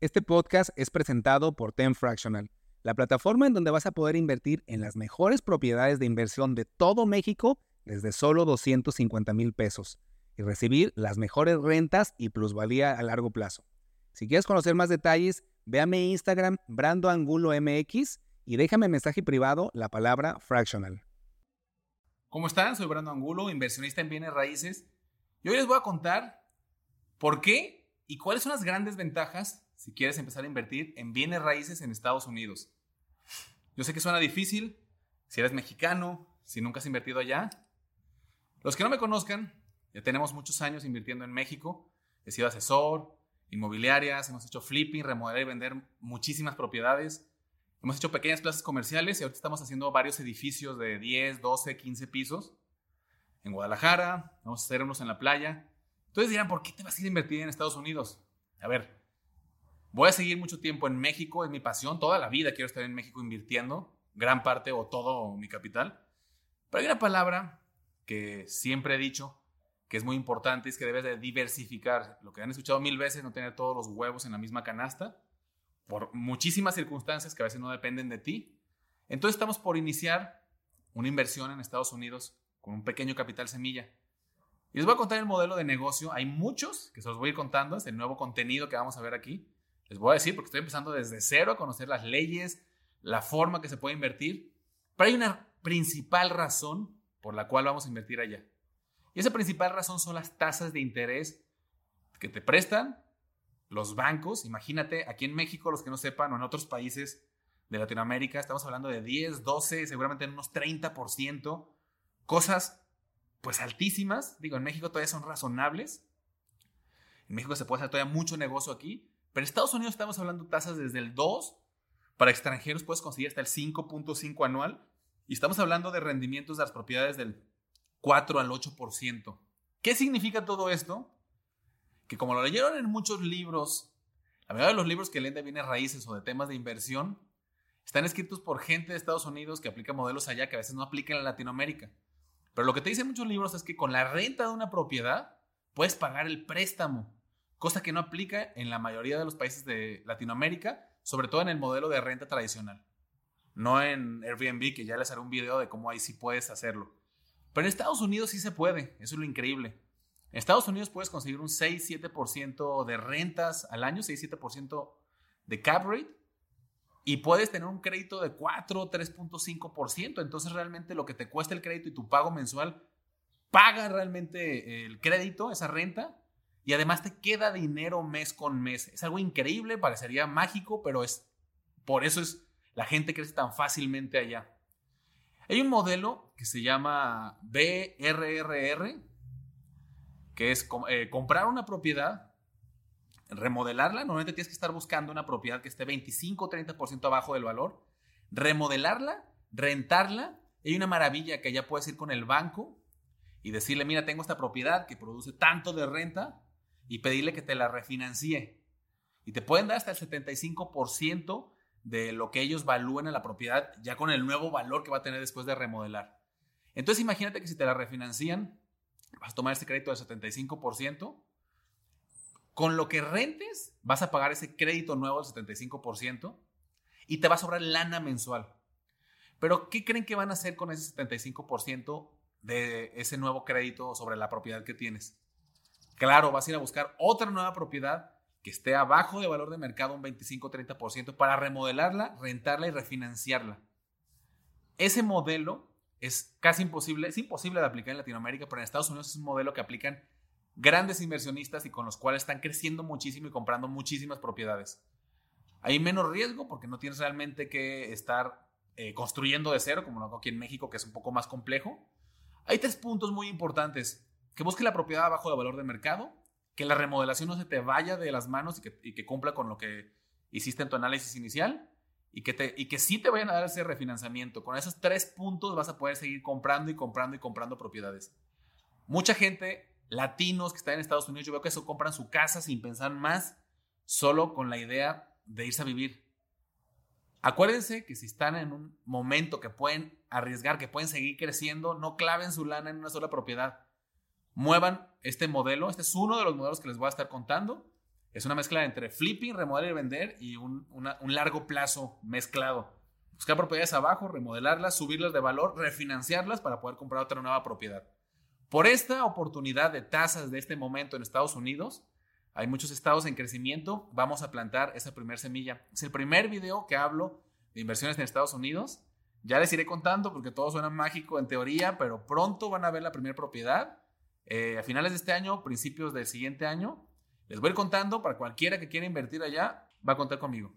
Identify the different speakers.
Speaker 1: Este podcast es presentado por Ten Fractional, la plataforma en donde vas a poder invertir en las mejores propiedades de inversión de todo México desde solo 250 mil pesos y recibir las mejores rentas y plusvalía a largo plazo. Si quieres conocer más detalles, ve a mi Instagram, Brando Angulo MX, y déjame mensaje privado la palabra fractional.
Speaker 2: ¿Cómo están? Soy Brando Angulo, inversionista en bienes raíces. Y hoy les voy a contar por qué y cuáles son las grandes ventajas si quieres empezar a invertir en bienes raíces en Estados Unidos. Yo sé que suena difícil, si eres mexicano, si nunca has invertido allá. Los que no me conozcan, ya tenemos muchos años invirtiendo en México. He sido asesor, inmobiliarias, hemos hecho flipping, remodelar y vender muchísimas propiedades. Hemos hecho pequeñas plazas comerciales y ahorita estamos haciendo varios edificios de 10, 12, 15 pisos en Guadalajara. Vamos a hacer unos en la playa. Entonces dirán, ¿por qué te vas a ir a invertir en Estados Unidos? A ver, voy a seguir mucho tiempo en México, es mi pasión. Toda la vida quiero estar en México invirtiendo, gran parte o todo mi capital. Pero hay una palabra que siempre he dicho que es muy importante, es que debes de diversificar. Lo que han escuchado mil veces, no tener todos los huevos en la misma canasta por muchísimas circunstancias que a veces no dependen de ti. Entonces estamos por iniciar una inversión en Estados Unidos con un pequeño capital semilla. Y les voy a contar el modelo de negocio. Hay muchos que se los voy a ir contando. Es el nuevo contenido que vamos a ver aquí. Les voy a decir porque estoy empezando desde cero a conocer las leyes, la forma que se puede invertir. Pero hay una principal razón por la cual vamos a invertir allá. Y esa principal razón son las tasas de interés que te prestan los bancos, imagínate, aquí en México, los que no sepan, o en otros países de Latinoamérica, estamos hablando de 10, 12, seguramente en unos 30%, cosas pues altísimas, digo, en México todavía son razonables, en México se puede hacer todavía mucho negocio aquí, pero en Estados Unidos estamos hablando tasas desde el 2, para extranjeros puedes conseguir hasta el 5.5 anual, y estamos hablando de rendimientos de las propiedades del 4 al 8%. ¿Qué significa todo esto? que como lo leyeron en muchos libros, la mayoría de los libros que leen de bienes raíces o de temas de inversión, están escritos por gente de Estados Unidos que aplica modelos allá que a veces no aplican en Latinoamérica. Pero lo que te dicen muchos libros es que con la renta de una propiedad puedes pagar el préstamo, cosa que no aplica en la mayoría de los países de Latinoamérica, sobre todo en el modelo de renta tradicional. No en Airbnb, que ya les haré un video de cómo ahí sí puedes hacerlo. Pero en Estados Unidos sí se puede, eso es lo increíble. En Estados Unidos puedes conseguir un 6-7% de rentas al año, 6-7% de cap rate, y puedes tener un crédito de 4 3.5%. Entonces realmente lo que te cuesta el crédito y tu pago mensual paga realmente el crédito, esa renta, y además te queda dinero mes con mes. Es algo increíble, parecería mágico, pero es por eso es la gente crece tan fácilmente allá. Hay un modelo que se llama BRRR, que es eh, comprar una propiedad, remodelarla, normalmente tienes que estar buscando una propiedad que esté 25 o 30% abajo del valor, remodelarla, rentarla, hay una maravilla que ya puedes ir con el banco y decirle, mira, tengo esta propiedad que produce tanto de renta y pedirle que te la refinancie. Y te pueden dar hasta el 75% de lo que ellos valúen a la propiedad ya con el nuevo valor que va a tener después de remodelar. Entonces imagínate que si te la refinancian, vas a tomar ese crédito del 75%. Con lo que rentes, vas a pagar ese crédito nuevo del 75% y te va a sobrar lana mensual. Pero, ¿qué creen que van a hacer con ese 75% de ese nuevo crédito sobre la propiedad que tienes? Claro, vas a ir a buscar otra nueva propiedad que esté abajo de valor de mercado un 25-30% para remodelarla, rentarla y refinanciarla. Ese modelo es casi imposible, es imposible de aplicar en Latinoamérica, pero en Estados Unidos es un modelo que aplican grandes inversionistas y con los cuales están creciendo muchísimo y comprando muchísimas propiedades. Hay menos riesgo porque no tienes realmente que estar eh, construyendo de cero, como lo hago aquí en México, que es un poco más complejo. Hay tres puntos muy importantes. Que busque la propiedad abajo de valor de mercado, que la remodelación no se te vaya de las manos y que, cumpla con lo que hiciste en tu análisis inicial y que, te, y que sí te vayan a dar ese refinanciamiento. Con esos tres puntos vas a poder seguir comprando y comprando y comprando propiedades. Mucha gente, latinos que están en Estados Unidos, yo veo que eso compran su casa sin pensar más, solo con la idea de irse a vivir. Acuérdense que si están en un momento que pueden arriesgar, que pueden seguir creciendo, no claven su lana en una sola propiedad. Muevan este modelo. Este es uno de los modelos que les voy a estar contando. Es una mezcla entre flipping, remodelar y vender y un, un largo plazo mezclado. Buscar propiedades abajo, remodelarlas, subirlas de valor, refinanciarlas para poder comprar otra nueva propiedad. Por esta oportunidad de tasas de este momento en Estados Unidos, hay muchos estados en crecimiento, vamos a plantar esa primera semilla. Es el primer video que hablo de inversiones en Estados Unidos. Ya les iré contando porque todo suena mágico en teoría, pero pronto van a ver la primera propiedad. Eh, a finales de este año, principios del siguiente año, les voy contando para cualquiera que quiera invertir allá, va a contar conmigo.